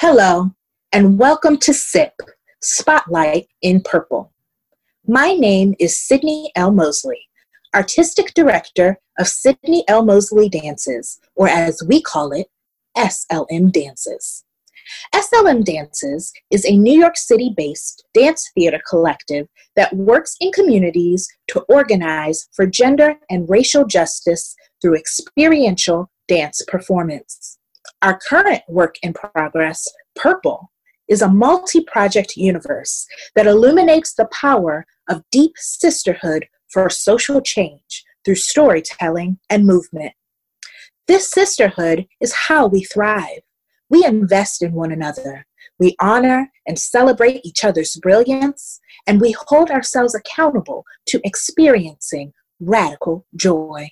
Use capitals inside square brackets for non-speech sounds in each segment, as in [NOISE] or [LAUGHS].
Hello, and welcome to SIP, Spotlight in Purple. My name is Sydnie L. Mosley, Artistic Director of Sydnie L. Mosley Dances, or as we call it, SLM Dances. SLM Dances is a New York City based dance theater collective that works in communities to organize for gender and racial justice through experiential dance performance. Our current work in progress, Purple, is a multi project universe that illuminates the power of deep sisterhood for social change through storytelling and movement. This sisterhood is how we thrive. We invest in one another. We honor and celebrate each other's brilliance, and we hold ourselves accountable to experiencing radical joy.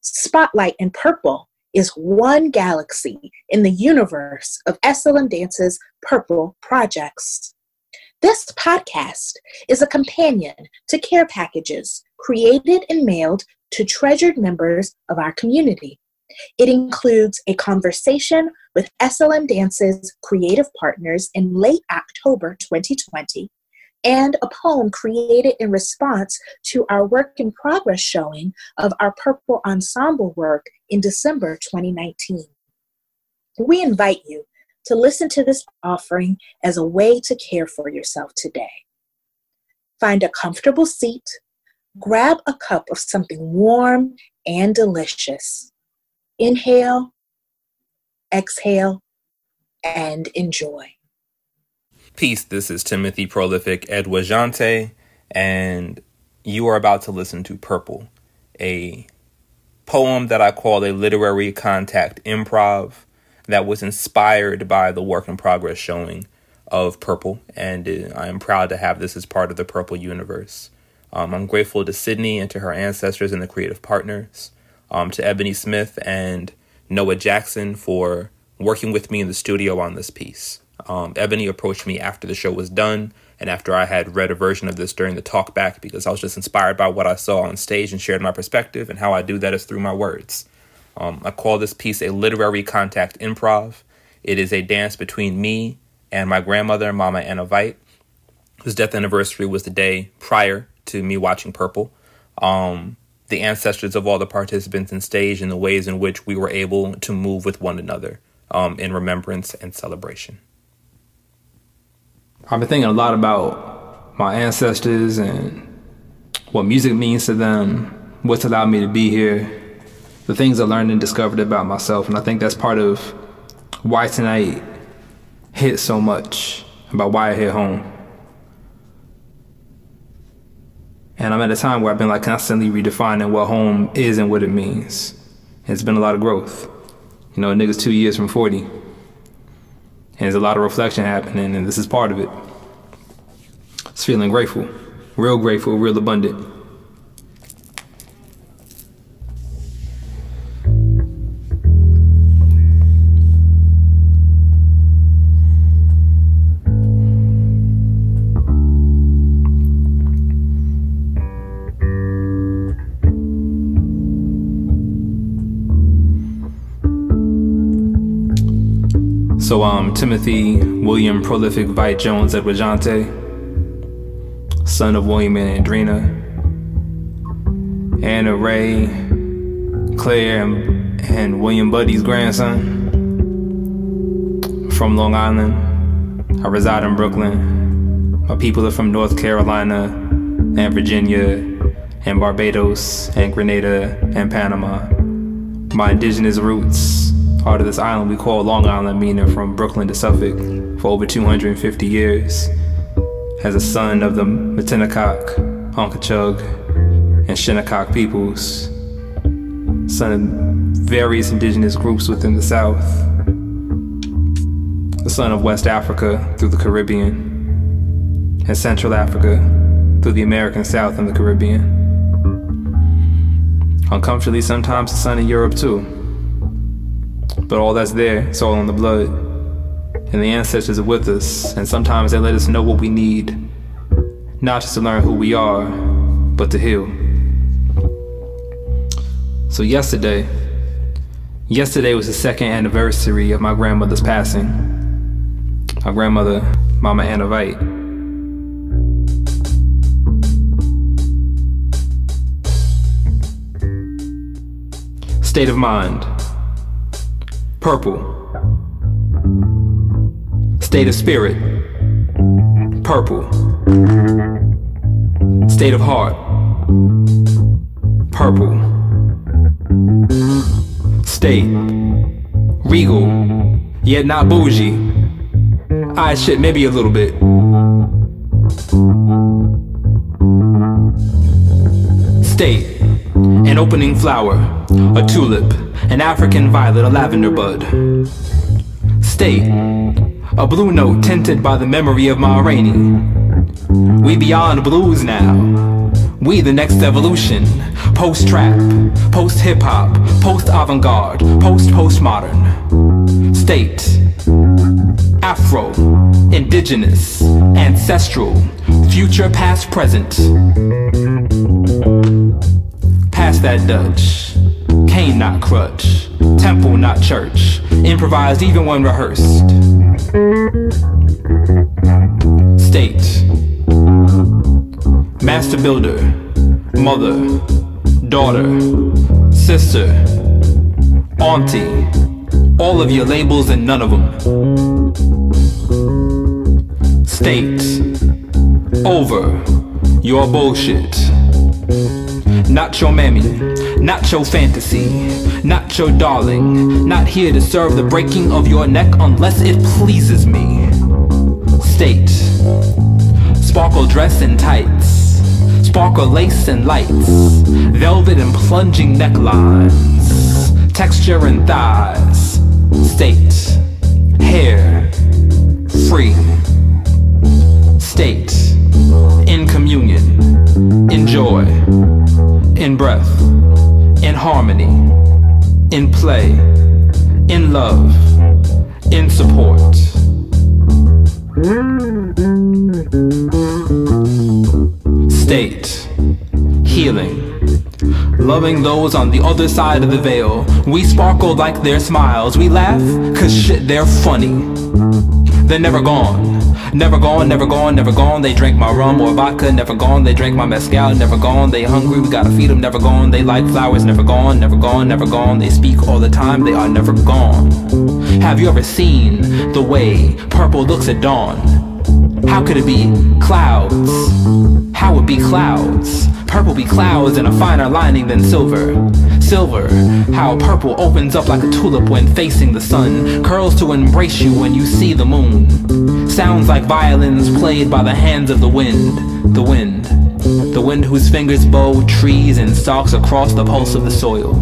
Spotlight in Purple is one galaxy in the universe of SLM Dance's Purple projects. This podcast is a companion to care packages created and mailed to treasured members of our community. It includes a conversation with SLM Dance's creative partners in late October 2020 and a poem created in response to our work in progress showing of our Purple Ensemble work in December 2019. We invite you to listen to this offering as a way to care for yourself today. Find a comfortable seat, grab a cup of something warm and delicious. Inhale, exhale, and enjoy. Peace, this is Timothy Prolific Edwaujonte, and you are about to listen to Purple, a poem that I call a literary contact improv that was inspired by the work in progress showing of Purple, and uh, I am proud to have this as part of the Purple universe. Um, I'm grateful to Sydnie and to her ancestors and the creative partners, um, to Ebonie Smith and Noah Jackson for working with me in the studio on this piece. Um, Ebonie approached me after the show was done and after I had read a version of this during the talkback because I was just inspired by what I saw on stage and shared my perspective, and how I do that is through my words. Um, I call this piece a literary contact improv. It is a dance between me and my grandmother, Mama Anna Veit, whose death anniversary was the day prior to me watching Purple. Um, the ancestors of all the participants in stage and the ways in which we were able to move with one another um, in remembrance and celebration. I've been thinking a lot about my ancestors and what music means to them, what's allowed me to be here, the things I learned and discovered about myself. And I think that's part of why tonight hit so much, about why I hit home. And I'm at a time where I've been like constantly redefining what home is and what it means. It's been a lot of growth. You know, nigga's two years from 40. And there's a lot of reflection happening, and this is part of it. It's feeling grateful, real grateful, real abundant. So, um, Timothy William Prolific Veit Jones Edwaujonte, son of William and Andrina, Anna Ray, Claire, and, and William Buddy's grandson. From Long Island, I reside in Brooklyn. My people are from North Carolina and Virginia and Barbados and Grenada and Panama. My indigenous roots part of this island we call Long Island, meaning from Brooklyn to Suffolk, for over 250 years. As a son of the Matinecock, Unkechaug, and Shinnecock peoples, son of various indigenous groups within the South, the son of West Africa through the Caribbean, and Central Africa through the American South and the Caribbean. Uncomfortably, sometimes the son of Europe too. But all that's there is all in the blood. And the ancestors are with us, and sometimes they let us know what we need. Not just to learn who we are, but to heal. So, yesterday, yesterday was the second anniversary of my grandmother's passing. my grandmother, Mama Anna Veit. State of mind. Purple. State of spirit. Purple. State of heart. Purple. State. Regal. Yet not bougie. I shit, maybe a little bit. State. An opening flower, a tulip, an African violet, a lavender bud. State, a blue note tinted by the memory of Ma Rainey. We beyond blues now. We the next evolution. Post trap, post hip hop, post avant garde, post postmodern. State, Afro, indigenous, ancestral, future, past, present pass that Dutch. Cane not crutch, temple not church, improvised even when rehearsed. State, master builder, mother, daughter, sister, auntie, all of your labels and none of them. State, over, your bullshit. Not your mammy, not your fantasy, not your darling. Not here to serve the breaking of your neck unless it pleases me. State, sparkle dress and tights, sparkle lace and lights, velvet and plunging necklines, texture and thighs. State, hair, free. State, in communion, enjoy in breath, in harmony, in play, in love, in support. State, healing, loving those on the other side of the veil. We sparkle like their smiles. We laugh, cause shit, they're funny. They're never gone. Never gone, never gone, never gone. They drink my rum or vodka, never gone. They drink my mezcal, never gone. They hungry, we gotta feed them, never gone. They like flowers, never gone, never gone, never gone. They speak all the time, they are never gone. Have you ever seen the way purple looks at dawn? How could it be clouds? Would be clouds? Purple be clouds in a finer lining than silver. Silver, how purple opens up like a tulip when facing the sun, curls to embrace you when you see the moon. Sounds like violins played by the hands of the wind. The wind. The wind whose fingers bow trees and stalks across the pulse of the soil.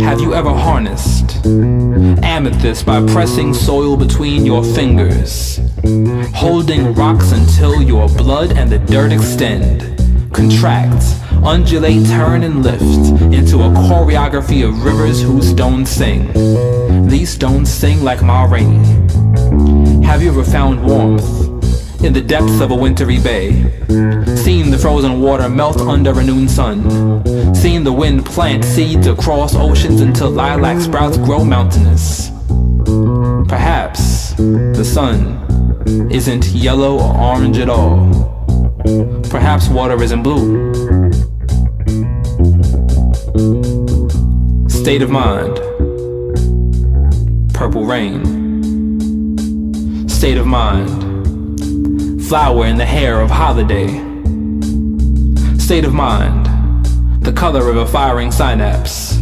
Have you ever harnessed amethyst by pressing soil between your fingers? Holding rocks until your blood and the dirt extend, contract, undulate, turn, and lift into a choreography of rivers whose stones sing. These stones sing like Ma Rainey. Have you ever found warmth in the depths of a wintry bay? Seen the frozen water melt under a noon sun? Seen the wind plant seeds across oceans until lilac sprouts grow mountainous? Perhaps the sun isn't yellow or orange at all. Perhaps water isn't blue. State of mind. Purple rain. State of mind. Flower in the hair of holiday. State of mind. The color of a firing synapse.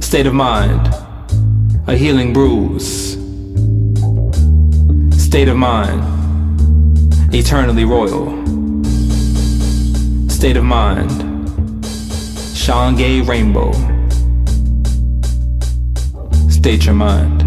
State of mind. A healing bruise State of mind, eternally royal. State of mind, Sean Rainbow. State your mind.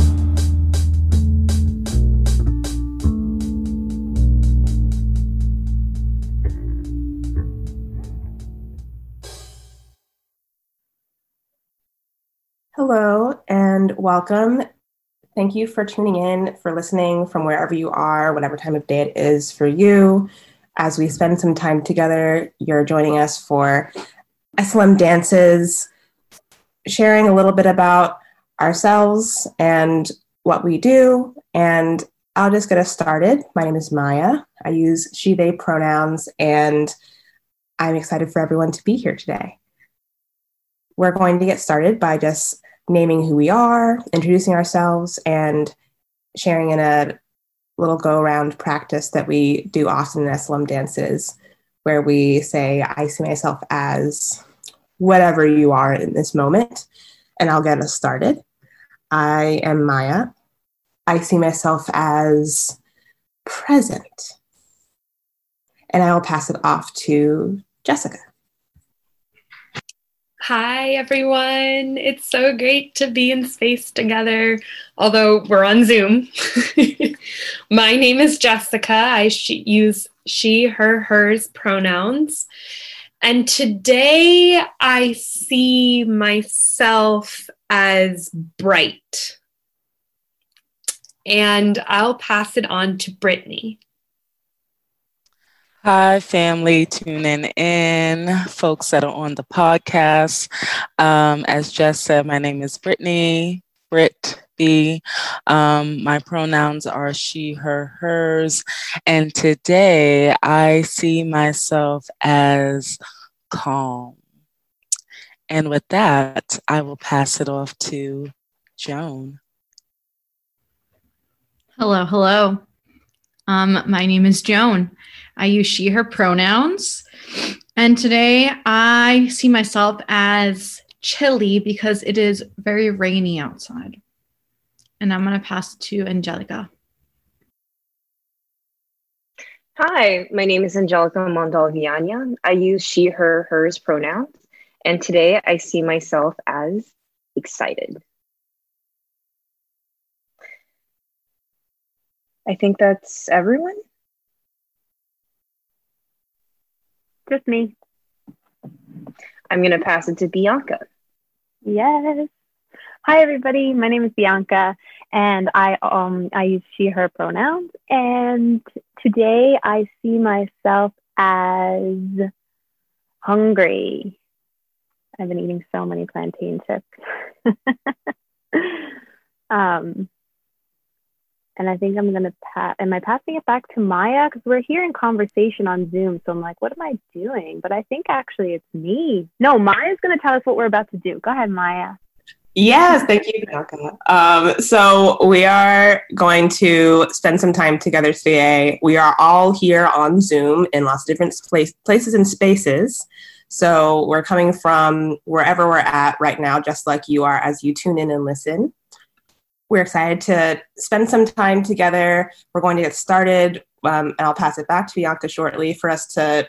Hello and welcome Thank you for tuning in, for listening from wherever you are, whatever time of day it is for you. As we spend some time together, you're joining us for SLM dances, sharing a little bit about ourselves and what we do, and I'll just get us started. My name is Maya. I use she, they pronouns, and I'm excited for everyone to be here today. We're going to get started by just naming who we are, introducing ourselves, and sharing in a little go around practice that we do often in SLM dances, where we say, I see myself as whatever you are in this moment, and I'll get us started. I am Maya. I see myself as present. And I will pass it off to Jessica. Hi, everyone. It's so great to be in space together, although we're on Zoom. [LAUGHS] My name is Jessica. I use she, her, hers pronouns. And today I see myself as bright. And I'll pass it on to Brittany. Hi, family tuning in, folks that are on the podcast. Um, as Jess said, my name is Brittany, Britt B. Um, my pronouns are she, her, hers. And today I see myself as calm. And with that, I will pass it off to Joan. Hello, hello. Um, my name is Joan. I use she, her pronouns. And today I see myself as chilly because it is very rainy outside. And I'm going to pass to Angelica. Hi, my name is Angelica Mondol Viana. I use she, her, hers pronouns. And today I see myself as excited. I think that's everyone. Just me. I'm going to pass it to Bianca. Yes. Hi, everybody. My name is Bianca, and I um I use she her pronouns. And today I see myself as hungry. I've been eating so many plantain chips. [LAUGHS] um, and I think I'm gonna pass. Am I passing it back to Maya? Because we're here in conversation on Zoom. So I'm like, what am I doing? But I think actually it's me. No, Maya's gonna tell us what we're about to do. Go ahead, Maya. Yes, thank you, Bianca. Um, so we are going to spend some time together today. We are all here on Zoom in lots of different place, places and spaces. So we're coming from wherever we're at right now, just like you are as you tune in and listen. We're excited to spend some time together. We're going to get started, um, and I'll pass it back to Bianca shortly for us to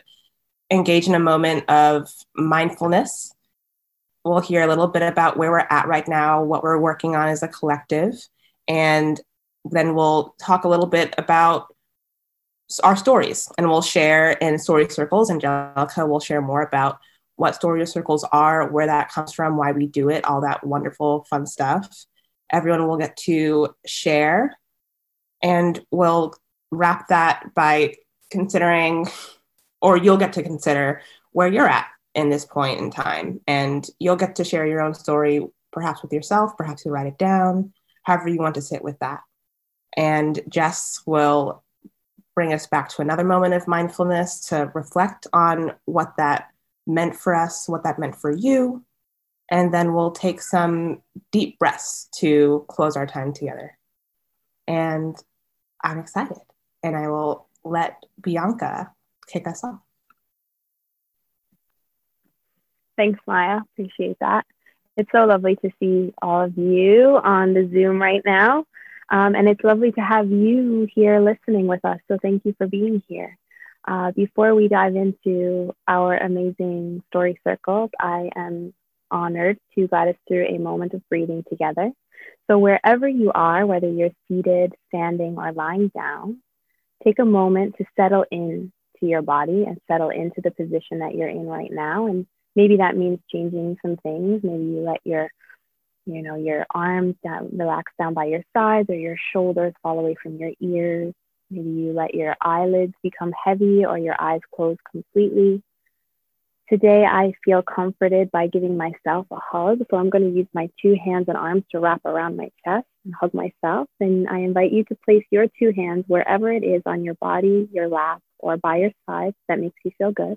engage in a moment of mindfulness. We'll hear a little bit about where we're at right now, what we're working on as a collective, and then we'll talk a little bit about our stories and we'll share in story circles. Angelica will share more about what story circles are, where that comes from, why we do it, all that wonderful, fun stuff everyone will get to share. And we'll wrap that by considering, or you'll get to consider where you're at in this point in time. And you'll get to share your own story, perhaps with yourself, perhaps you write it down, however you want to sit with that. And Jess will bring us back to another moment of mindfulness to reflect on what that meant for us, what that meant for you, and then we'll take some deep breaths to close our time together. And I'm excited, and I will let Bianca kick us off. Thanks, Maya. Appreciate that. It's so lovely to see all of you on the Zoom right now. Um, and it's lovely to have you here listening with us. So thank you for being here. Uh, before we dive into our amazing story circles, I am honored to guide us through a moment of breathing together. So, wherever you are, whether you're seated, standing, or lying down, take a moment to settle in to your body and settle into the position that you're in right now. And maybe that means changing some things. Maybe you let your you know your arms down, relax down by your sides or your shoulders fall away from your ears maybe you let your eyelids become heavy or your eyes close completely Today, I feel comforted by giving myself a hug. So I'm going to use my two hands and arms to wrap around my chest and hug myself. And I invite you to place your two hands wherever it is on your body, your lap, or by your side that makes you feel good.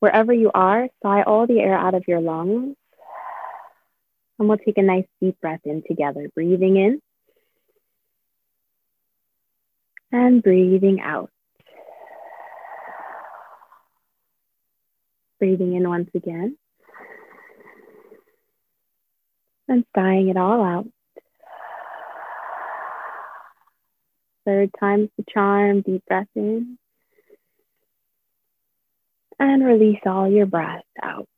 Wherever you are, sigh all the air out of your lungs. And we'll take a nice deep breath in together, breathing in and breathing out. Breathing in once again. And sighing it all out. Third time's the charm. Deep breath in. And release all your breath out.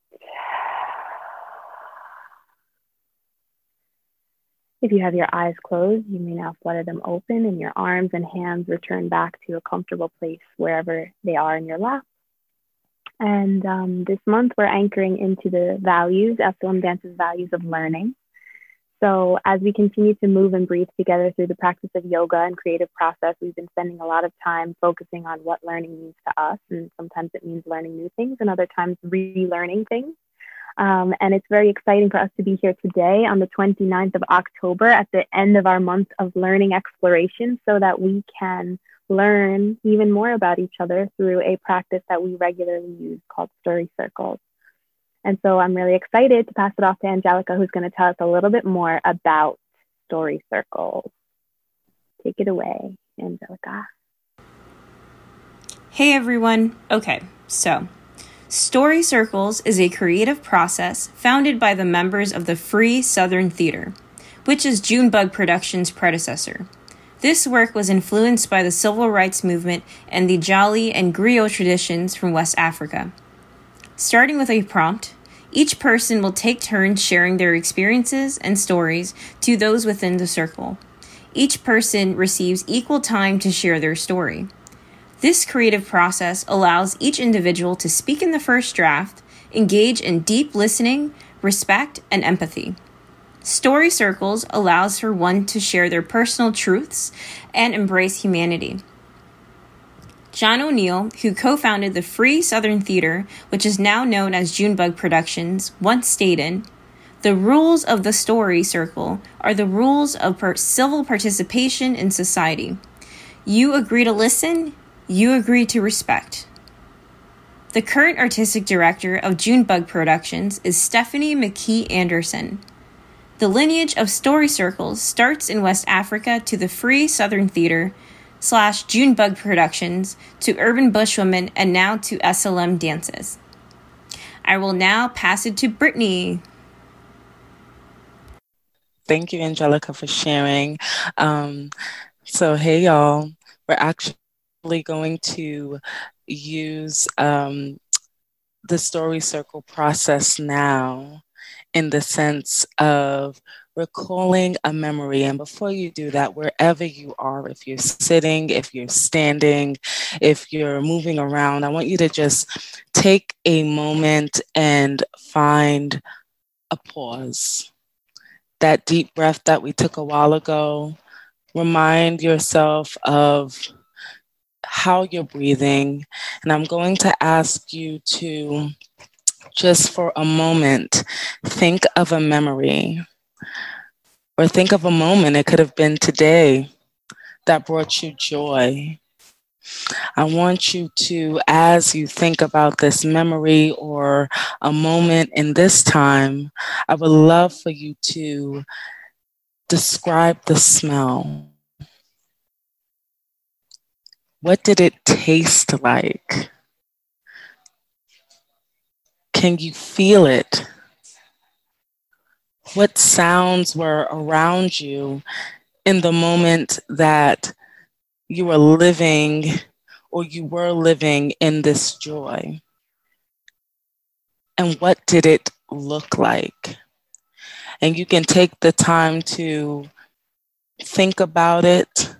If you have your eyes closed, you may now flutter them open and your arms and hands return back to a comfortable place wherever they are in your lap. And um, this month, we're anchoring into the values, SLM Dance's values of learning. So, as we continue to move and breathe together through the practice of yoga and creative process, we've been spending a lot of time focusing on what learning means to us. And sometimes it means learning new things, and other times relearning things. Um, and it's very exciting for us to be here today on the 29th of October at the end of our month of learning exploration so that we can learn even more about each other through a practice that we regularly use called story circles. And so I'm really excited to pass it off to Angelica, who's going to tell us a little bit more about story circles. Take it away, Angelica. Hey everyone. Okay, so Story Circles is a creative process founded by the members of the Free Southern Theater, which is Junebug Productions' predecessor. This work was influenced by the civil rights movement and the Jali and griot traditions from West Africa. Starting with a prompt, each person will take turns sharing their experiences and stories to those within the circle. Each person receives equal time to share their story. This creative process allows each individual to speak in the first draft, engage in deep listening, respect, and empathy. Story Circles allows for one to share their personal truths and embrace humanity. John O'Neal, who co founded the Free Southern Theater, which is now known as Junebug Productions, once stated The rules of the story circle are the rules of per- civil participation in society. You agree to listen, you agree to respect. The current artistic director of Junebug Productions is Stephanie McKee Anderson. The lineage of story circles starts in West Africa to the Free Southern Theater slash Junebug Productions to Urban Bush Women and now to SLM Dances. I will now pass it to Brittany. Thank you, Angelica, for sharing. Um, so, hey, y'all. We're actually going to use um, the story circle process now in the sense of recalling a memory. And before you do that, wherever you are, if you're sitting, if you're standing, if you're moving around, I want you to just take a moment and find a pause. That deep breath that we took a while ago, remind yourself of how you're breathing. And I'm going to ask you to just for a moment think of a memory or think of a moment, it could have been today, that brought you joy. I want you to, as you think about this memory or a moment in this time, I would love for you to describe the smell. What did it taste like? Can you feel it? What sounds were around you in the moment that you were living or you were living in this joy? And what did it look like? And you can take the time to think about it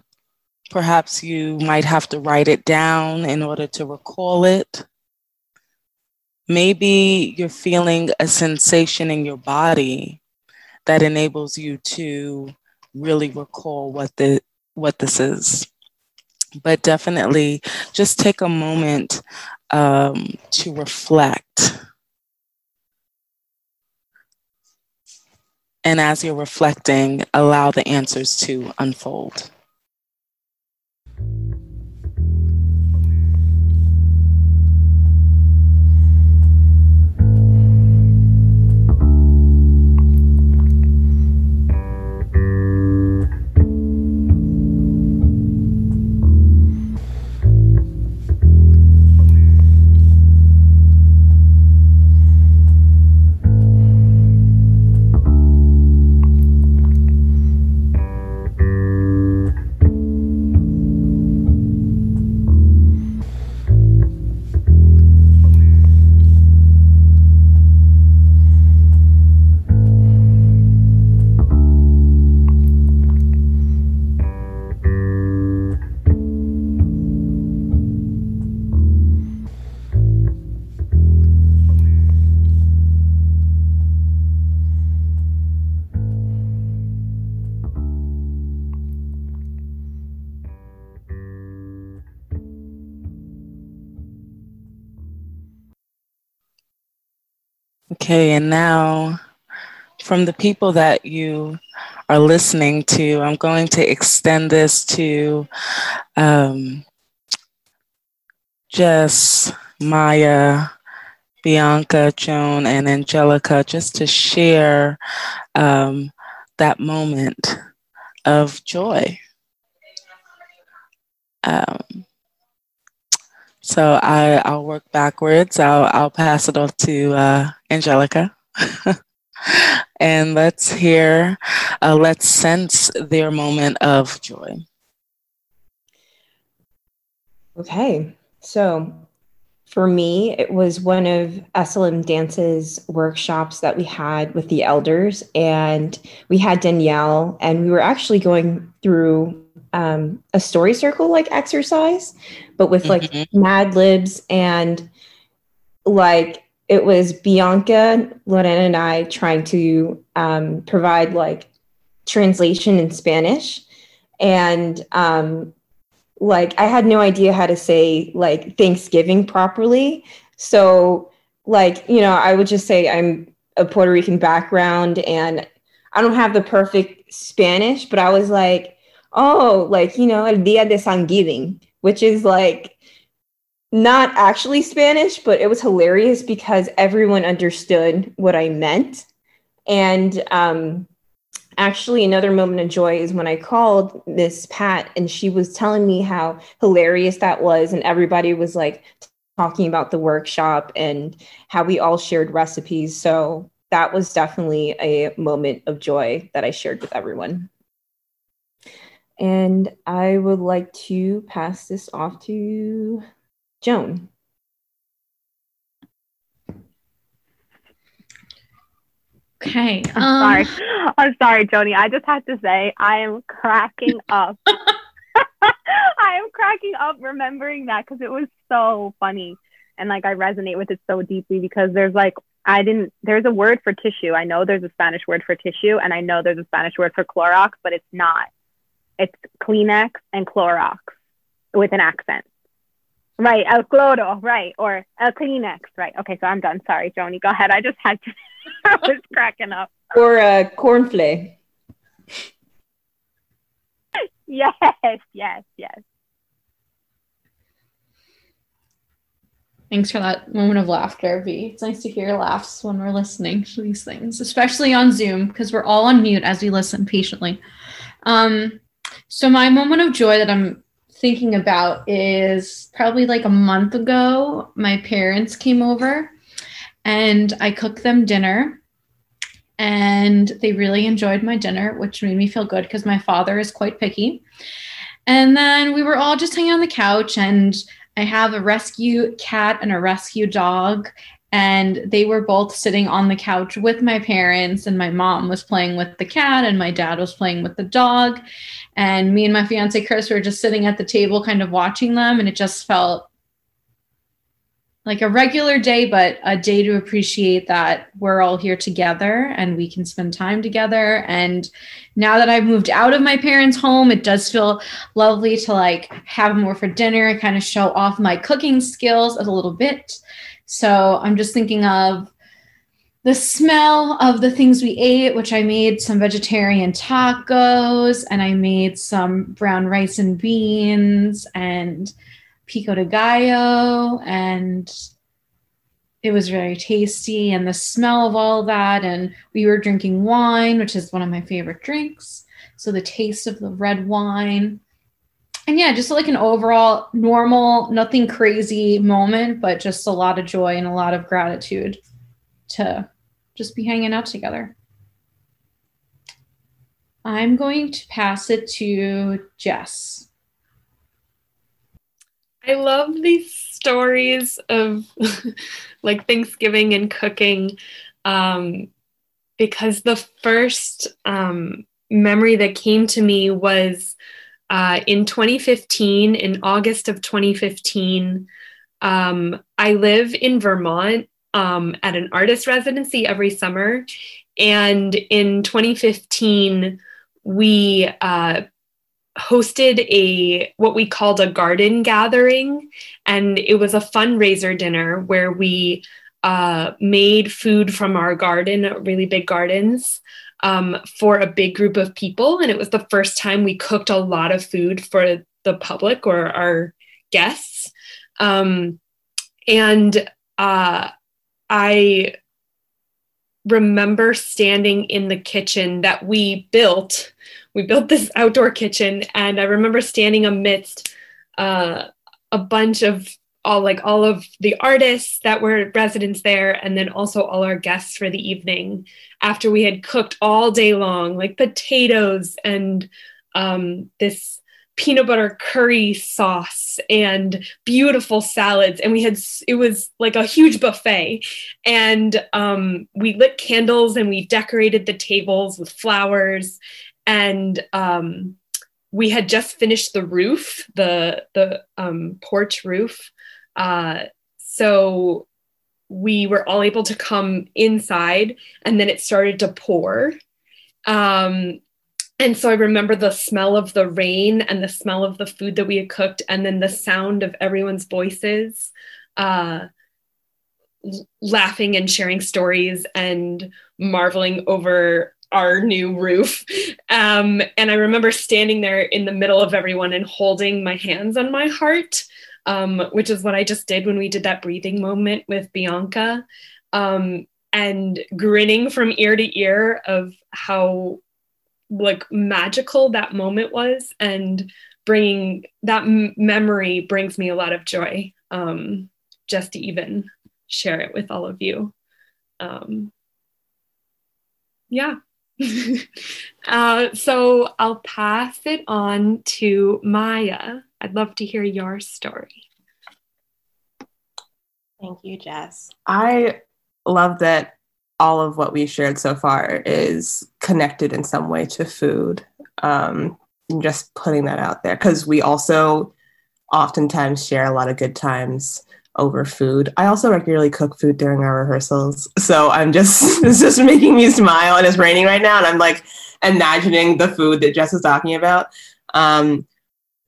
Perhaps you might have to write it down in order to recall it. Maybe you're feeling a sensation in your body that enables you to really recall what the what this is. But definitely just take a moment um, to reflect. And as you're reflecting, allow the answers to unfold. Okay, and now from the people that you are listening to, I'm going to extend this to um, Jess, Maya, Bianca, Joan, and Angelica, just to share um, that moment of joy. Um, so I, I'll work backwards. I'll, I'll pass it off to uh, Angelica. [LAUGHS] and let's hear, uh, let's sense their moment of joy. Okay, so for me, it was one of SLM Dance's workshops that we had with the elders, and we had Danielle, and we were actually going through um, a story circle like exercise, but with like mm-hmm. Mad Libs and like it was Bianca, Lorena, and I trying to um, provide like translation in Spanish, and um, like I had no idea how to say like Thanksgiving properly, so like you know I would just say I'm a Puerto Rican background and I don't have the perfect Spanish, but I was like oh, like, you know, El Dia de Thanksgiving, which is like not actually Spanish, but it was hilarious because everyone understood what I meant. And um, actually, another moment of joy is when I called Miss Pat and she was telling me how hilarious that was. And everybody was like talking about the workshop and how we all shared recipes. So that was definitely a moment of joy that I shared with everyone. And I would like to pass this off to Joan. Okay. Um... I'm sorry. I'm sorry, Joni. I just have to say I am cracking up. [LAUGHS] [LAUGHS] I am cracking up remembering that because it was so funny. And like I resonate with it so deeply because there's like I didn't there's a word for tissue. I know there's a Spanish word for tissue and I know there's a Spanish word for Clorox, but it's not it's Kleenex and Clorox with an accent. Right, El Cloro, right, or El Kleenex, right. Okay, so I'm done. Sorry, Joni, go ahead. I just had to, [LAUGHS] I was cracking up. Or a uh, cornflake. yes, yes, yes. Thanks for that moment of laughter, V. It's nice to hear laughs when we're listening to these things, especially on Zoom, because we're all on mute as we listen patiently. Um, so my moment of joy that I'm thinking about is probably like a month ago, my parents came over and I cooked them dinner and they really enjoyed my dinner, which made me feel good because my father is quite picky. And then we were all just hanging on the couch and I have a rescue cat and a rescue dog and they were both sitting on the couch with my parents and my mom was playing with the cat and my dad was playing with the dog and me and my fiance chris were just sitting at the table kind of watching them and it just felt like a regular day, but a day to appreciate that we're all here together and we can spend time together. And now that I've moved out of my parents' home, it does feel lovely to like have more for dinner and kind of show off my cooking skills a little bit. So I'm just thinking of the smell of the things we ate, which I made some vegetarian tacos and I made some brown rice and beans and pico de gallo and it was very tasty and the smell of all that and we were drinking wine which is one of my favorite drinks. So the taste of the red wine and yeah just like an overall normal nothing crazy moment but just a lot of joy and a lot of gratitude to just be hanging out together. I'm going to pass it to jess. I love these stories of [LAUGHS] like Thanksgiving and cooking um, because the first um, memory that came to me was uh, in 2015, in August of 2015. Um, I live in Vermont um, at an artist residency every summer. And in 2015, we uh, hosted a what we called a garden gathering and it was a fundraiser dinner where we uh, made food from our garden really big gardens um, for a big group of people. And it was the first time we cooked a lot of food for the public or our guests. Um, and uh, i remember standing in the kitchen that we built. We built this outdoor kitchen. And i remember standing amidst uh, a bunch of all like all of the artists that were residents there and then also all our guests for the evening after we had cooked all day long like potatoes and um, this peanut butter curry sauce and beautiful salads. And we had it was like a huge buffet. And um, we lit candles and we decorated the tables with flowers. And um, we had just finished the roof, the the um, porch roof. Uh, so we were all able to come inside, and then it started to pour. Um, and so I remember the smell of the rain and the smell of the food that we had cooked, and then the sound of everyone's voices, uh, laughing and sharing stories and marveling over our new roof. [LAUGHS] Um, and I remember standing there in the middle of everyone and holding my hands on my heart, um, which is what I just did when we did that breathing moment with Bianca, um, and grinning from ear to ear of how like magical that moment was and bringing that m- memory brings me a lot of joy um, just to even share it with all of you. Um, yeah [LAUGHS] uh, so I'll pass it on to Maya. I'd love to hear your story. Thank you, Jess. I love that all of what we shared so far is connected in some way to food. Um, just putting that out there because we also oftentimes share a lot of good times over food. I also regularly cook food during our rehearsals. So I'm just, [LAUGHS] it's just making me smile and it's raining right now. And I'm like imagining the food that Jess is talking about. Um,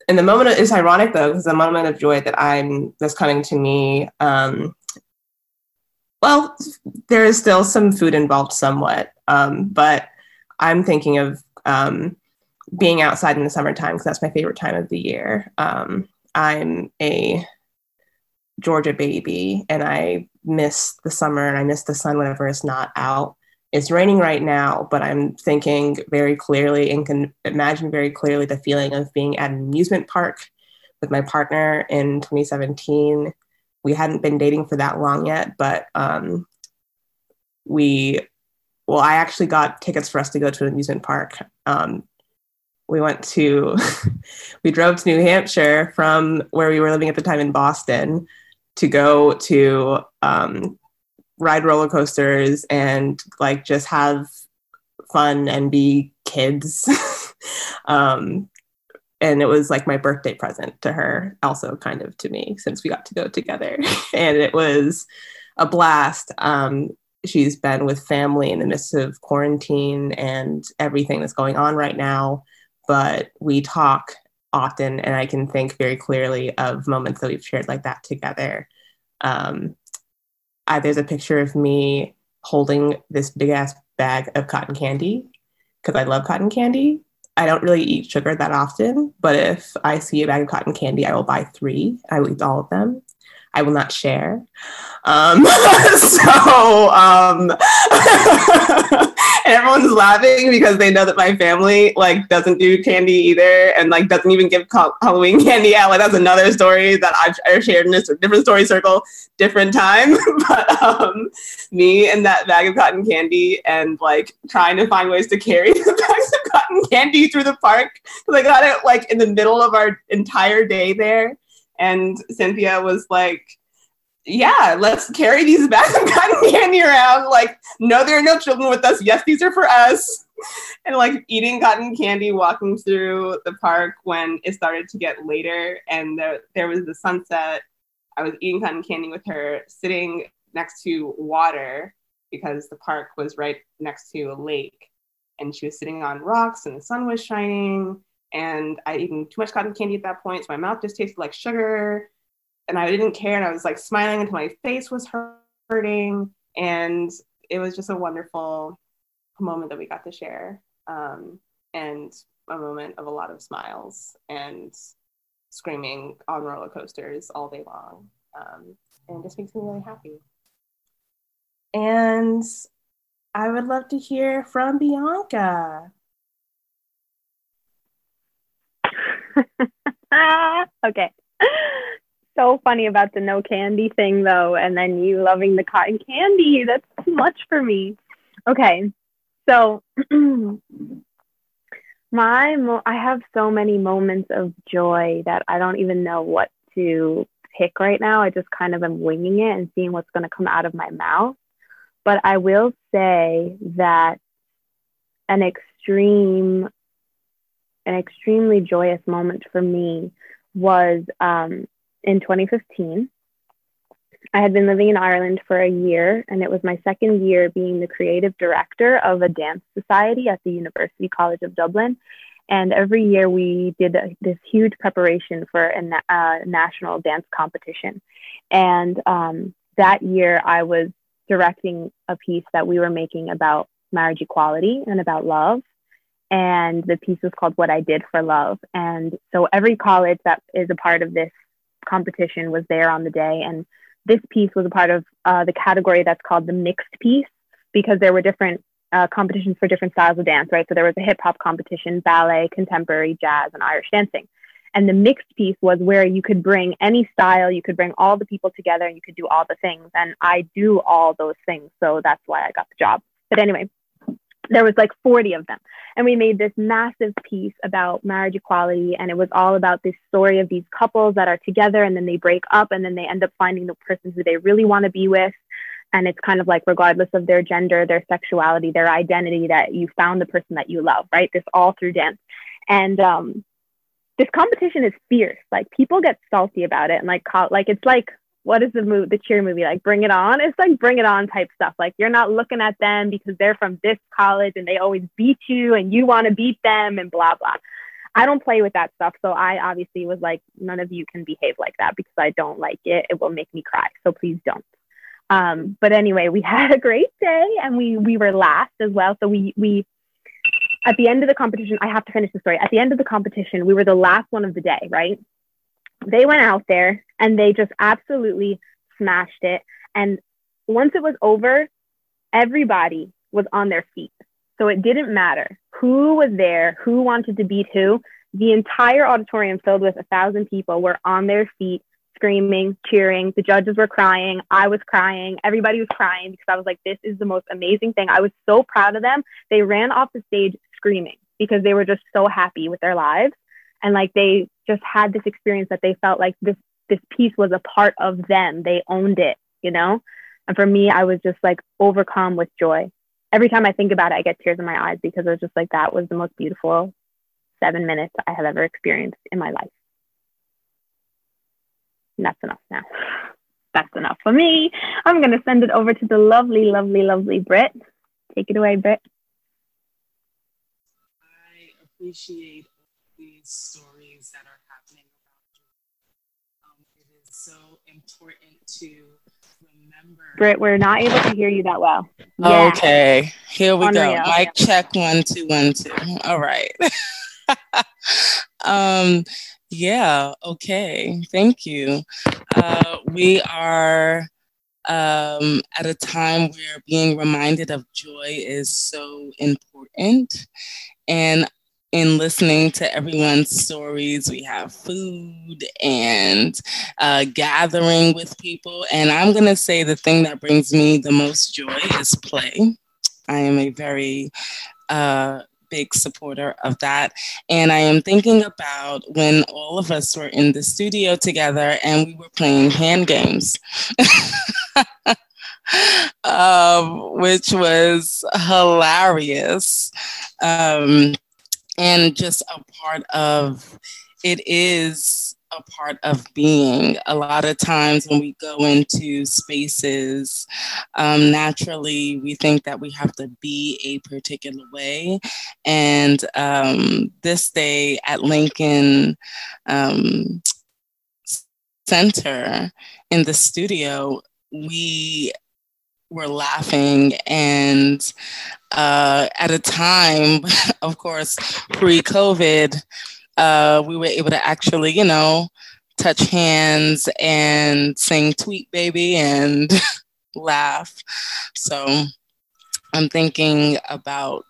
and the moment is ironic though, because the moment of joy that I'm, that's coming to me, um, well, there is still some food involved somewhat. Um, but I'm thinking of um, being outside in the summertime because that's my favorite time of the year. Um, I'm a Georgia baby and I miss the summer and I miss the sun whenever it's not out. It's raining right now, but I'm thinking very clearly and can imagine very clearly the feeling of being at an amusement park with my partner in 2017. We hadn't been dating for that long yet, but um, we, well, I actually got tickets for us to go to an amusement park. Um, we went to, [LAUGHS] we drove to New Hampshire from where we were living at the time in Boston to go to um, ride roller coasters and like just have fun and be kids. [LAUGHS] um, and it was like my birthday present to her, also kind of to me, since we got to go together. [LAUGHS] and it was a blast. Um, she's been with family in the midst of quarantine and everything that's going on right now. But we talk often, and I can think very clearly of moments that we've shared like that together. Um, I, there's a picture of me holding this big ass bag of cotton candy because I love cotton candy. I don't really eat sugar that often, but if I see a bag of cotton candy, I will buy three. I will eat all of them. I will not share. Um, [LAUGHS] so, um, [LAUGHS] everyone's laughing because they know that my family like doesn't do candy either, and like doesn't even give Halloween candy out. Like that's another story that I've, I've shared in a different story circle, different time. [LAUGHS] but um, me and that bag of cotton candy, and like trying to find ways to carry [LAUGHS] the bags of cotton candy through the park I got it like in the middle of our entire day there and Cynthia was like, yeah, let's carry these bags of cotton candy around. Like, no, there are no children with us. Yes, these are for us. And like eating cotton candy, walking through the park when it started to get later and there, there was the sunset. I was eating cotton candy with her, sitting next to water because the park was right next to a lake. And she was sitting on rocks and the sun was shining and I'd eaten too much cotton candy at that point, so my mouth just tasted like sugar, and I didn't care, and I was like smiling until my face was hurting, and it was just a wonderful moment that we got to share, um, and a moment of a lot of smiles and screaming on roller coasters all day long, um, and just makes me really happy. And I would love to hear from Bianca. [LAUGHS] okay. So funny about the no candy thing though, and then you loving the cotton candy. That's too much for me. Okay. So [CLEARS THROAT] my mo- I have so many moments of joy that I don't even know what to pick right now. I just kind of am winging it and seeing what's going to come out of my mouth. But I will say that an extreme an extremely joyous moment for me was um, in 2015. I had been living in Ireland for a year, and it was my second year being the creative director of a dance society at the University College of Dublin. And every year we did a, this huge preparation for a na- uh, national dance competition. And um, that year I was directing a piece that we were making about marriage equality and about love and the piece was called What I Did for Love. And so every college that is a part of this competition was there on the day. And this piece was a part of uh, the category that's called the mixed piece because there were different uh, competitions for different styles of dance, right? So there was a hip hop competition, ballet, contemporary, jazz, and Irish dancing. And the mixed piece was where you could bring any style, you could bring all the people together, and you could do all the things. And I do all those things. So that's why I got the job. But anyway, there was like 40 of them. And we made this massive piece about marriage equality and it was all about this story of these couples that are together and then they break up and then they end up finding the person who they really want to be with. And it's kind of like regardless of their gender their sexuality their identity that you found the person that you love right? This all through dance. And um this competition is fierce. Like people get salty about it and like like it's like what is the movie, the cheer movie like? Bring It On. It's like Bring It On type stuff. Like you're not looking at them because they're from this college and they always beat you and you want to beat them and blah blah. I don't play with that stuff, so I obviously was like, none of you can behave like that because I don't like it. It will make me cry, so please don't. Um, but anyway, we [LAUGHS] had a great day and we we were last as well. So we we at the end of the competition, I have to finish the story. At the end of the competition, we were the last one of the day, right? they went out there and they just absolutely smashed it. And once it was over, everybody was on their feet. So it didn't matter who was there, who wanted to beat who. The entire auditorium filled with a thousand people were on their feet, screaming, cheering. The judges were crying. I was crying. Everybody was crying because I was like, this is the most amazing thing. I was so proud of them. They ran off the stage screaming because they were just so happy with their lives and like they just had this experience that they felt like this this piece was a part of them they owned it you know and for me i was just like overcome with joy every time i think about it i get tears in my eyes because it was just like that was the most beautiful seven minutes I have ever experienced in my life. And that's enough now. That's enough for me. I'm going to send it over to the lovely, lovely, lovely Britt. Take it away, Britt. I appreciate these stories that are happening around you. Um, it is so important to remember. Britt, we're not able to hear you that well. Yeah. Okay, here we Unreal. go. Mic check one two one two. All right. [LAUGHS] um, yeah. Okay. Thank you. Uh, we are um, at a time where being reminded of joy is so important, and in listening to everyone's stories, we have food and uh, gathering with people. And I'm going to say the thing that brings me the most joy is play. I am a very uh, big supporter of that. And I am thinking about when all of us were in the studio together and we were playing hand games. [LAUGHS] um, which was hilarious. Um, and just a part of it is a part of being. A lot of times when we go into spaces, um, naturally we think that we have to be a particular way. And um, this day at Lincoln um, Center in the studio, we were laughing and uh, at a time, [LAUGHS] of course, pre-COVID, uh, we were able to actually, you know, touch hands and sing "Tweet Baby" and [LAUGHS] laugh. So I'm thinking about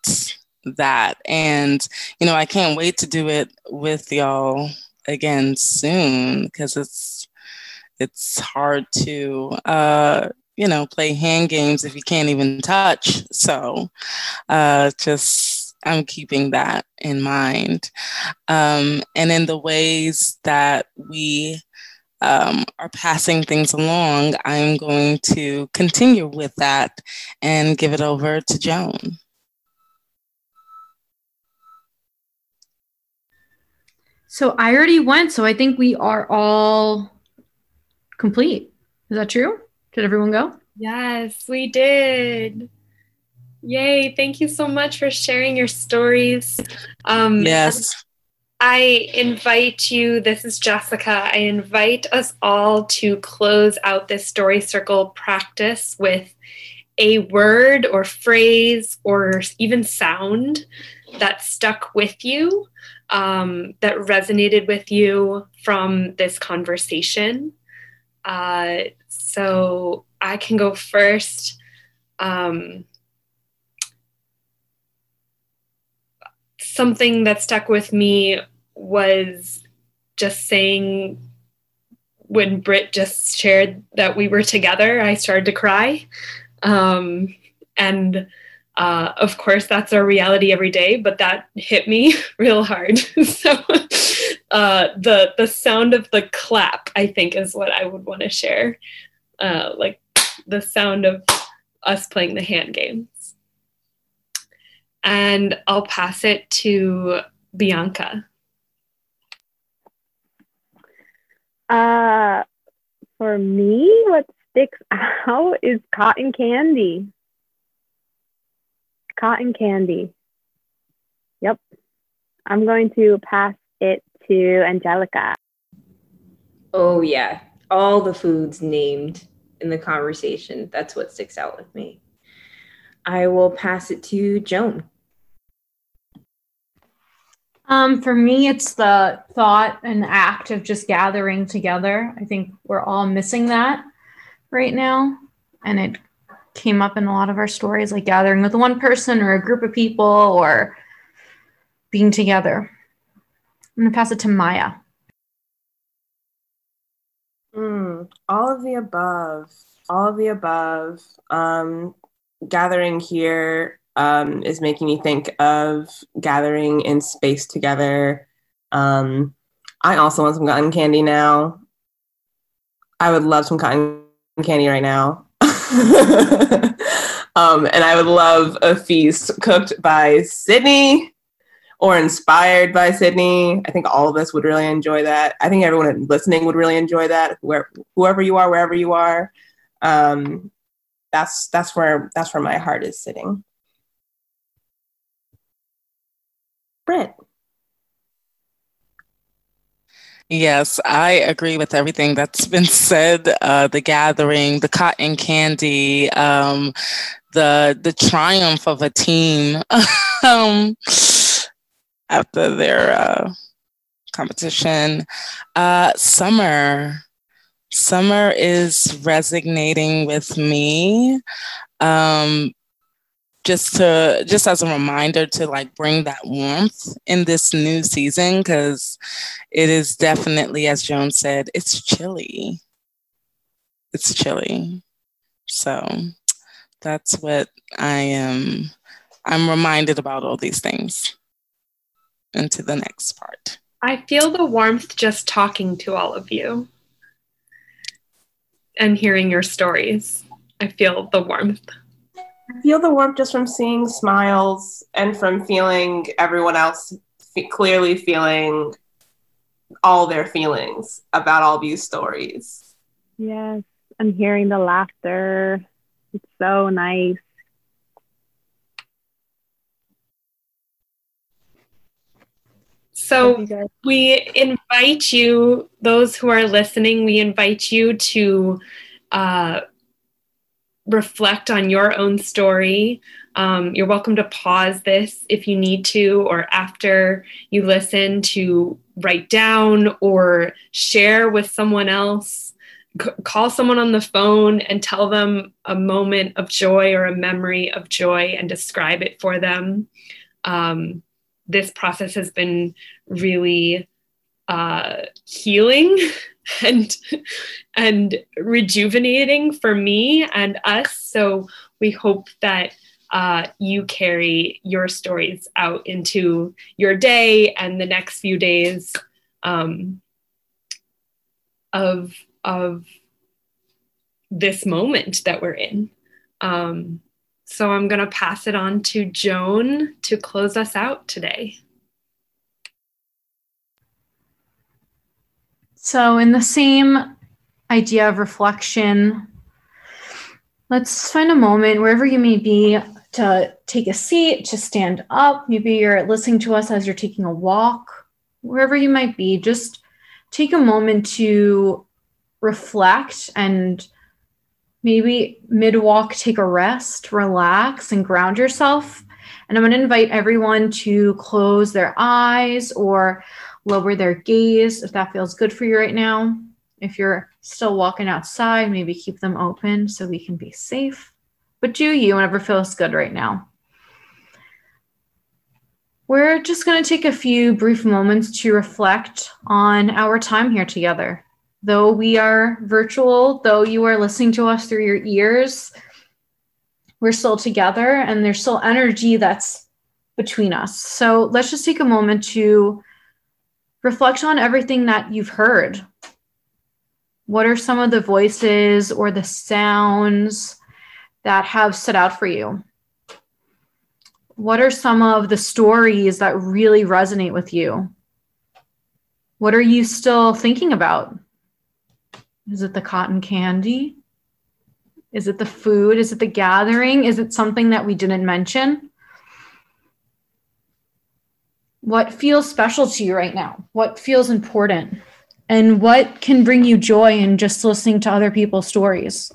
that, and you know, I can't wait to do it with y'all again soon because it's it's hard to uh, you know, play hand games if you can't even touch. So uh, just I'm keeping that in mind. Um, and in the ways that we um, are passing things along, I'm going to continue with that and give it over to Joan. So I already went, so I think we are all complete. Is that true? Did everyone go? Yes, we did. Yay. Thank you so much for sharing your stories. Um, yes. I invite you, this is Jessica. I invite us all to close out this story circle practice with a word or phrase or even sound that stuck with you, um, that resonated with you from this conversation. Uh, so I can go first. Um, something that stuck with me was just saying when Britt just shared that we were together, I started to cry. Um, and uh, of course, that's our reality every day, but that hit me [LAUGHS] real hard. [LAUGHS] so uh, the the sound of the clap, I think, is what I would want to share. Uh, like the sound of us playing the hand games. And I'll pass it to Bianca. Uh, for me, what sticks [LAUGHS] out is cotton candy. Cotton candy. Yep. I'm going to pass it to Angelica. Oh, yeah. All the foods named in the conversation. That's what sticks out with me. I will pass it to Joan. Um, for me, it's the thought and act of just gathering together. I think we're all missing that right now. And it came up in a lot of our stories, like gathering with one person or a group of people or being together. I'm going to pass it to Maya. Mm, all of the above. All of the above. Um, gathering here um, is making me think of gathering in space together. Um, I also want some cotton candy now. I would love some cotton candy right now. [LAUGHS] um, and I would love a feast cooked by Sydnie or inspired by Sydnie. I think all of us would really enjoy that. I think everyone listening would really enjoy that. Where, whoever you are, wherever you are, um, that's that's where that's where my heart is sitting. Britt. Yes, I agree with everything that's been said. Uh, the gathering, the cotton candy, um, the the triumph of a team [LAUGHS] um, after their uh, competition. Uh, summer, summer is resonating with me. Um, just to just as a reminder to like bring that warmth in this new season because it is definitely as joan said it's chilly it's chilly so that's what i am i'm reminded about all these things into the next part i feel the warmth just talking to all of you and hearing your stories i feel the warmth I feel the warmth just from seeing smiles and from feeling everyone else f- clearly feeling all their feelings about all these stories. Yes, and hearing the laughter. It's so nice. So we invite you, those who are listening, we invite you to uh, reflect on your own story. Um, you're welcome to pause this if you need to, or after you listen, to write down or share with someone else. C- call someone on the phone and tell them a moment of joy or a memory of joy and describe it for them. Um, this process has been really uh, healing [LAUGHS] and and rejuvenating for me and us. So we hope that uh, you carry your stories out into your day and the next few days um, of of this moment that we're in. Um, so I'm going to pass it on to Joan to close us out today. So, in the same idea of reflection, let's find a moment wherever you may be to take a seat, to stand up. Maybe you're listening to us as you're taking a walk, wherever you might be. Just take a moment to reflect and maybe mid walk, take a rest, relax, and ground yourself. And I'm going to invite everyone to close their eyes or lower their gaze if that feels good for you right now. If you're still walking outside, maybe keep them open so we can be safe. But do you whenever feels good right now. We're just going to take a few brief moments to reflect on our time here together. Though we are virtual, though you are listening to us through your ears, we're still together and there's still energy that's between us. So let's just take a moment to reflect on everything that you've heard. What are some of the voices or the sounds that have stood out for you? What are some of the stories that really resonate with you? What are you still thinking about? Is it the cotton candy? Is it the food? Is it the gathering? Is it something that we didn't mention? What feels special to you right now? What feels important? And what can bring you joy in just listening to other people's stories?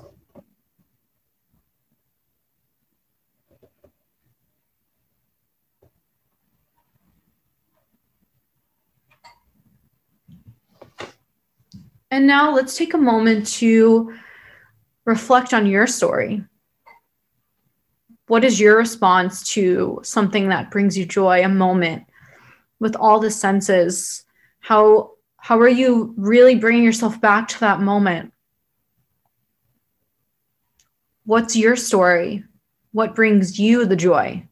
And now let's take a moment to reflect on your story. What is your response to something that brings you joy, a moment with all the senses? How how are you really bringing yourself back to that moment? What's your story? What brings you the joy?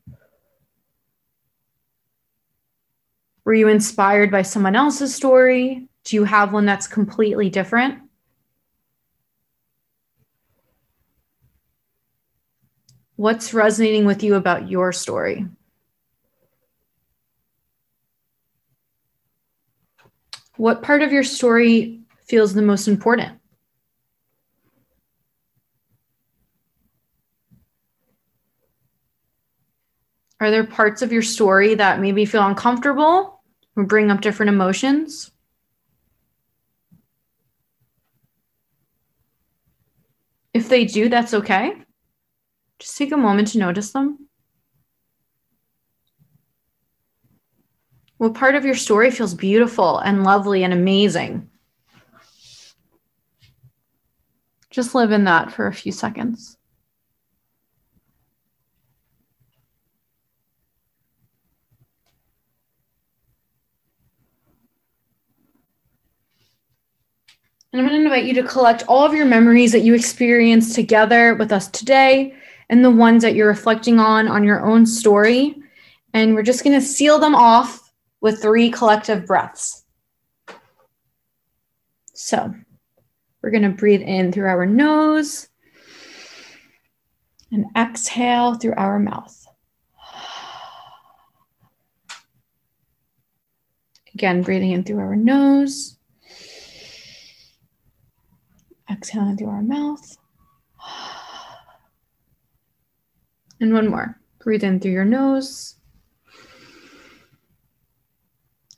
Were you inspired by someone else's story? Do you have one that's completely different? What's resonating with you about your story? What part of your story feels the most important? Are there parts of your story that maybe feel uncomfortable or bring up different emotions? If they do, that's okay. Just take a moment to notice them. What part of your story feels beautiful and lovely and amazing? Just live in that for a few seconds. And I'm going to invite you to collect all of your memories that you experienced together with us today and the ones that you're reflecting on on your own story. And we're just going to seal them off with three collective breaths. So we're going to breathe in through our nose and exhale through our mouth. Again, breathing in through our nose Exhaling through our mouth. [SIGHS] And one more. Breathe in through your nose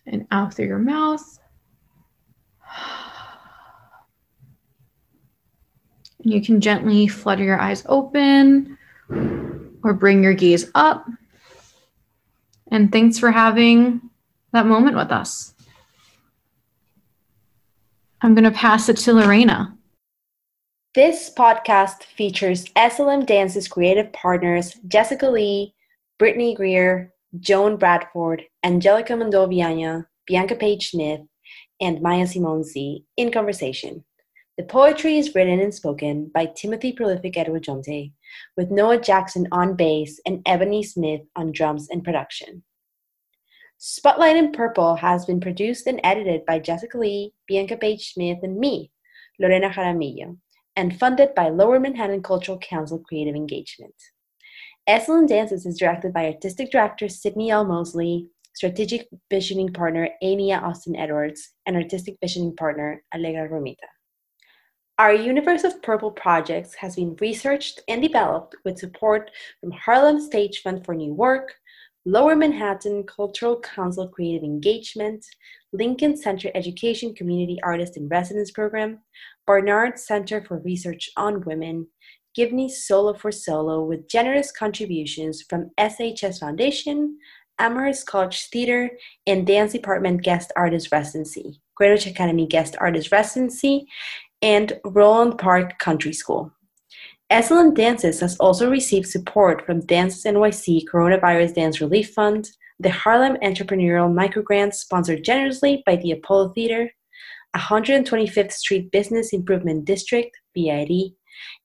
and out through your mouth. [SIGHS] And you can gently flutter your eyes open or bring your gaze up. And thanks for having that moment with us. I'm going to pass it to Lorena. This podcast features SLMDances creative partners Jessica Lee, Brittany Grier, Joan Bradford, Angelica Mondol Viana, Bianca Paige Smith, and Maya Simone Z. in conversation. The poetry is written and spoken by Timothy Prolific Edwaujonte, with Noah Jackson on bass and Ebonie Smith on drums and production. Spotlight in Purple has been produced and edited by Jessica Lee, Bianca Paige Smith, and me, Lorena Jaramillo and funded by Lower Manhattan Cultural Council Creative Engagement. SLMDances is directed by Artistic Director Sydnie L. Mosley, Strategic Visioning Partner A. Nia Austin-Edwards, and Artistic Visioning Partner Allegra Romita. Our Universe of Purple projects has been researched and developed with support from Harlem Stage Fund for New Work, Lower Manhattan Cultural Council Creative Engagement, Lincoln Center Education Community Artist in Residence Program, Barnard Center for Research on Women, Gibney Solo for Solo with generous contributions from SHS Foundation, Amherst College Theater, and Dance Department Guest Artist Residency, Greenwich Academy Guest Artist Residency, and Roland Park Country School. SLMDances has also received support from Dances NYC Coronavirus Dance Relief Fund, the Harlem Entrepreneurial Microgrant sponsored generously by the Apollo Theater, 125th Street Business Improvement District, BID,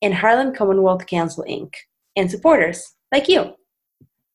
and Harlem Commonwealth Council Inc., and supporters like you.